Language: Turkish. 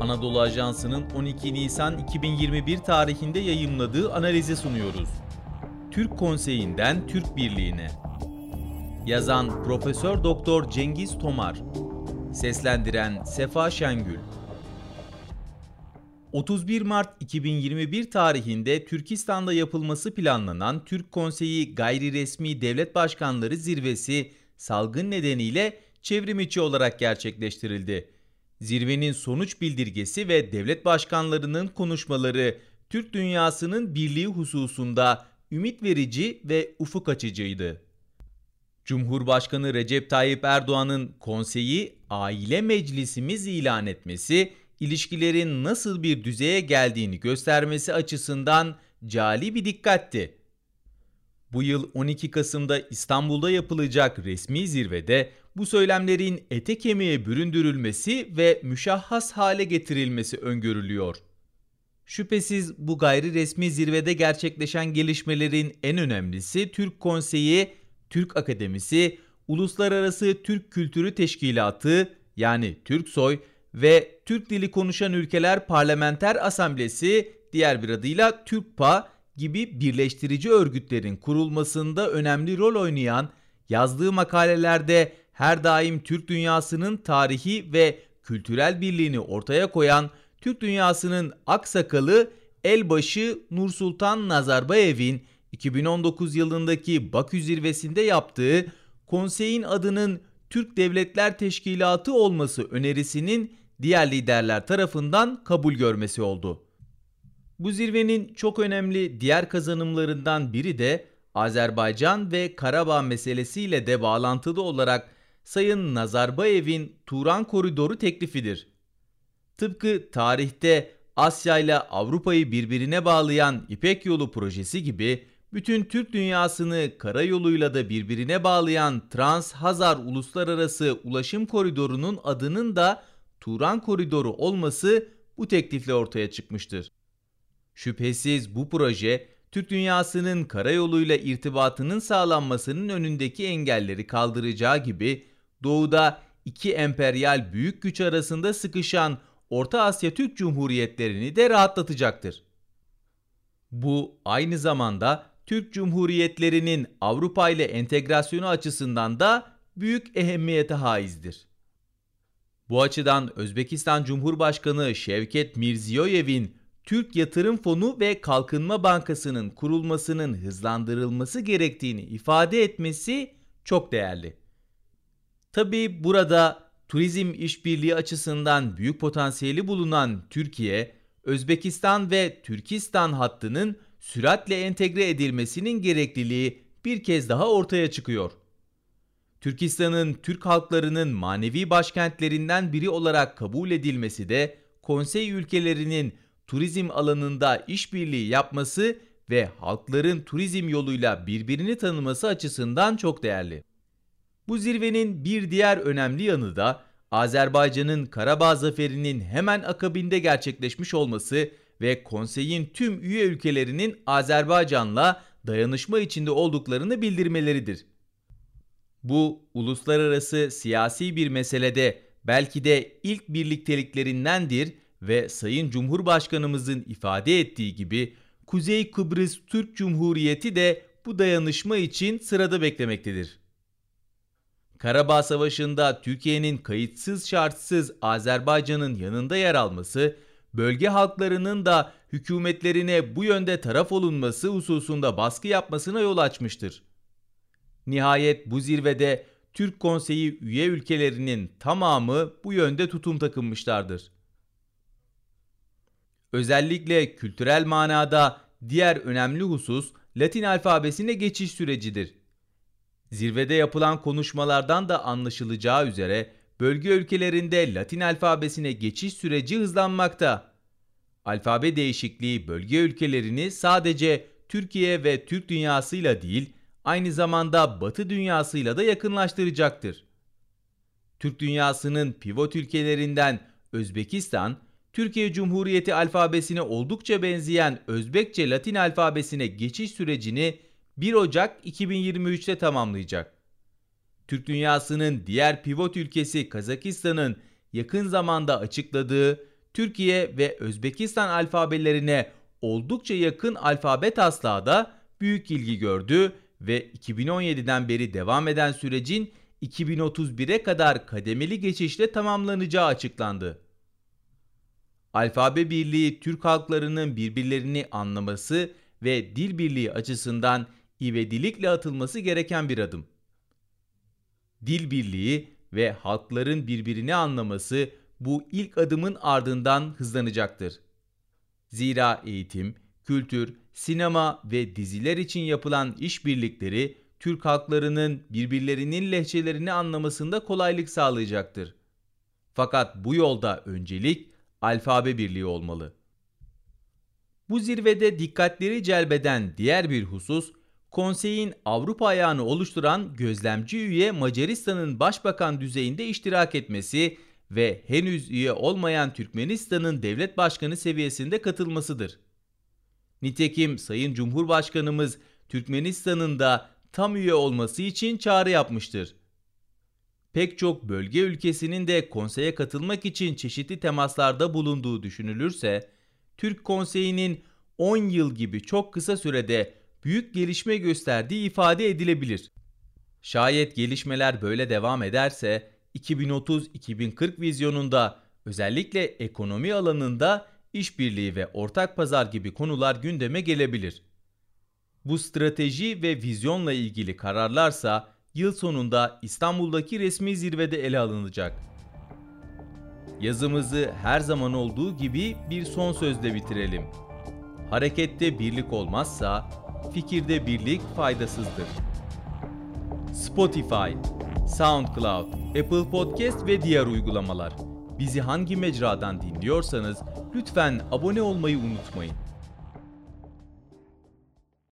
Anadolu Ajansı'nın 12 Nisan 2021 tarihinde yayımladığı analizi sunuyoruz. Türk Konseyi'nden Türk Birliği'ne. Yazan Profesör Doktor Cengiz Tomar. Seslendiren Sefa Şengül. 31 Mart 2021 tarihinde Türkistan'da yapılması planlanan Türk Konseyi Gayri Resmi Devlet Başkanları Zirvesi salgın nedeniyle çevrim içi olarak gerçekleştirildi. Zirvenin sonuç bildirgesi ve devlet başkanlarının konuşmaları Türk dünyasının birliği hususunda ümit verici ve ufuk açıcıydı. Cumhurbaşkanı Recep Tayyip Erdoğan'ın konseyi aile meclisimiz ilan etmesi, ilişkilerin nasıl bir düzeye geldiğini göstermesi açısından cali bir dikkatti. Bu yıl 12 Kasım'da İstanbul'da yapılacak resmi zirvede bu söylemlerin ete kemiğe büründürülmesi ve müşahhas hale getirilmesi öngörülüyor. Şüphesiz bu gayri resmi zirvede gerçekleşen gelişmelerin en önemlisi Türk Konseyi, Türk Akademisi, Uluslararası Türk Kültürü Teşkilatı yani TÜRKSOY ve Türk Dili Konuşan Ülkeler Parlamenter Asamblesi diğer bir adıyla TÜRKPA gibi birleştirici örgütlerin kurulmasında önemli rol oynayan, yazdığı makalelerde her daim Türk dünyasının tarihi ve kültürel birliğini ortaya koyan Türk dünyasının aksakalı elbaşı Nursultan Nazarbayev'in 2019 yılındaki Bakü zirvesinde yaptığı konseyin adının Türk Devletler Teşkilatı olması önerisinin diğer liderler tarafından kabul görmesi oldu. Bu zirvenin çok önemli diğer kazanımlarından biri de Azerbaycan ve Karabağ meselesiyle de bağlantılı olarak Sayın Nazarbayev'in Turan Koridoru teklifidir. Tıpkı tarihte Asya ile Avrupa'yı birbirine bağlayan İpek Yolu projesi gibi bütün Türk dünyasını karayoluyla da birbirine bağlayan Trans-Hazar Uluslararası Ulaşım Koridoru'nun adının da Turan Koridoru olması bu teklifle ortaya çıkmıştır. Şüphesiz bu proje Türk dünyasının karayoluyla irtibatının sağlanmasının önündeki engelleri kaldıracağı gibi doğuda iki emperyal büyük güç arasında sıkışan Orta Asya Türk Cumhuriyetlerini de rahatlatacaktır. Bu aynı zamanda Türk Cumhuriyetlerinin Avrupa ile entegrasyonu açısından da büyük ehemmiyete haizdir. Bu açıdan Özbekistan Cumhurbaşkanı Şevket Mirziyoyev'in Türk Yatırım Fonu ve Kalkınma Bankası'nın kurulmasının hızlandırılması gerektiğini ifade etmesi çok değerli. Tabi burada turizm işbirliği açısından büyük potansiyeli bulunan Türkiye, Özbekistan ve Türkistan hattının süratle entegre edilmesinin gerekliliği bir kez daha ortaya çıkıyor. Türkistan'ın Türk halklarının manevi başkentlerinden biri olarak kabul edilmesi de konsey ülkelerinin turizm alanında işbirliği yapması ve halkların turizm yoluyla birbirini tanıması açısından çok değerli. Bu zirvenin bir diğer önemli yanı da Azerbaycan'ın Karabağ zaferinin hemen akabinde gerçekleşmiş olması ve konseyin tüm üye ülkelerinin Azerbaycan'la dayanışma içinde olduklarını bildirmeleridir. Bu uluslararası siyasi bir meselede belki de ilk birlikteliklerindendir ve Sayın Cumhurbaşkanımızın ifade ettiği gibi Kuzey Kıbrıs Türk Cumhuriyeti de bu dayanışma için sırada beklemektedir. Karabağ Savaşı'nda Türkiye'nin kayıtsız şartsız Azerbaycan'ın yanında yer alması, bölge halklarının da hükümetlerine bu yönde taraf olunması hususunda baskı yapmasına yol açmıştır. Nihayet bu zirvede Türk Konseyi üye ülkelerinin tamamı bu yönde tutum takınmışlardır. Özellikle kültürel manada diğer önemli husus Latin alfabesine geçiş sürecidir. Zirvede yapılan konuşmalardan da anlaşılacağı üzere bölge ülkelerinde Latin alfabesine geçiş süreci hızlanmakta. Alfabe değişikliği bölge ülkelerini sadece Türkiye ve Türk dünyasıyla değil, aynı zamanda Batı dünyasıyla da yakınlaştıracaktır. Türk dünyasının pivot ülkelerinden Özbekistan, Türkiye Cumhuriyeti alfabesine oldukça benzeyen Özbekçe Latin alfabesine geçiş sürecini 1 Ocak 2023'te tamamlayacak. Türk dünyasının diğer pivot ülkesi Kazakistan'ın yakın zamanda açıkladığı Türkiye ve Özbekistan alfabelerine oldukça yakın alfabe taslağı da büyük ilgi gördü ve 2017'den beri devam eden sürecin 2031'e kadar kademeli geçişle tamamlanacağı açıklandı. Alfabe Birliği Türk halklarının birbirlerini anlaması ve dil birliği açısından ivedilikle atılması gereken bir adım. Dil birliği ve halkların birbirini anlaması bu ilk adımın ardından hızlanacaktır. Zira eğitim, kültür, sinema ve diziler için yapılan işbirlikleri Türk halklarının birbirlerinin lehçelerini anlamasında kolaylık sağlayacaktır. Fakat bu yolda öncelik alfabe birliği olmalı. Bu zirvede dikkatleri celbeden diğer bir husus, konseyin Avrupa ayağını oluşturan gözlemci üye Macaristan'ın başbakan düzeyinde iştirak etmesi ve henüz üye olmayan Türkmenistan'ın devlet başkanı seviyesinde katılmasıdır. Nitekim Sayın Cumhurbaşkanımız Türkmenistan'ın da tam üye olması için çağrı yapmıştır. Pek çok bölge ülkesinin de konseye katılmak için çeşitli temaslarda bulunduğu düşünülürse, Türk Konseyi'nin 10 yıl gibi çok kısa sürede büyük gelişme gösterdiği ifade edilebilir. Şayet gelişmeler böyle devam ederse 2030-2040 vizyonunda özellikle ekonomi alanında işbirliği ve ortak pazar gibi konular gündeme gelebilir. Bu strateji ve vizyonla ilgili kararlarsa yıl sonunda İstanbul'daki resmi zirvede ele alınacak. Yazımızı her zaman olduğu gibi bir son sözle bitirelim. Harekette birlik olmazsa fikirde birlik faydasızdır. Spotify, SoundCloud, Apple Podcast ve diğer uygulamalar. Bizi hangi mecradan dinliyorsanız lütfen abone olmayı unutmayın.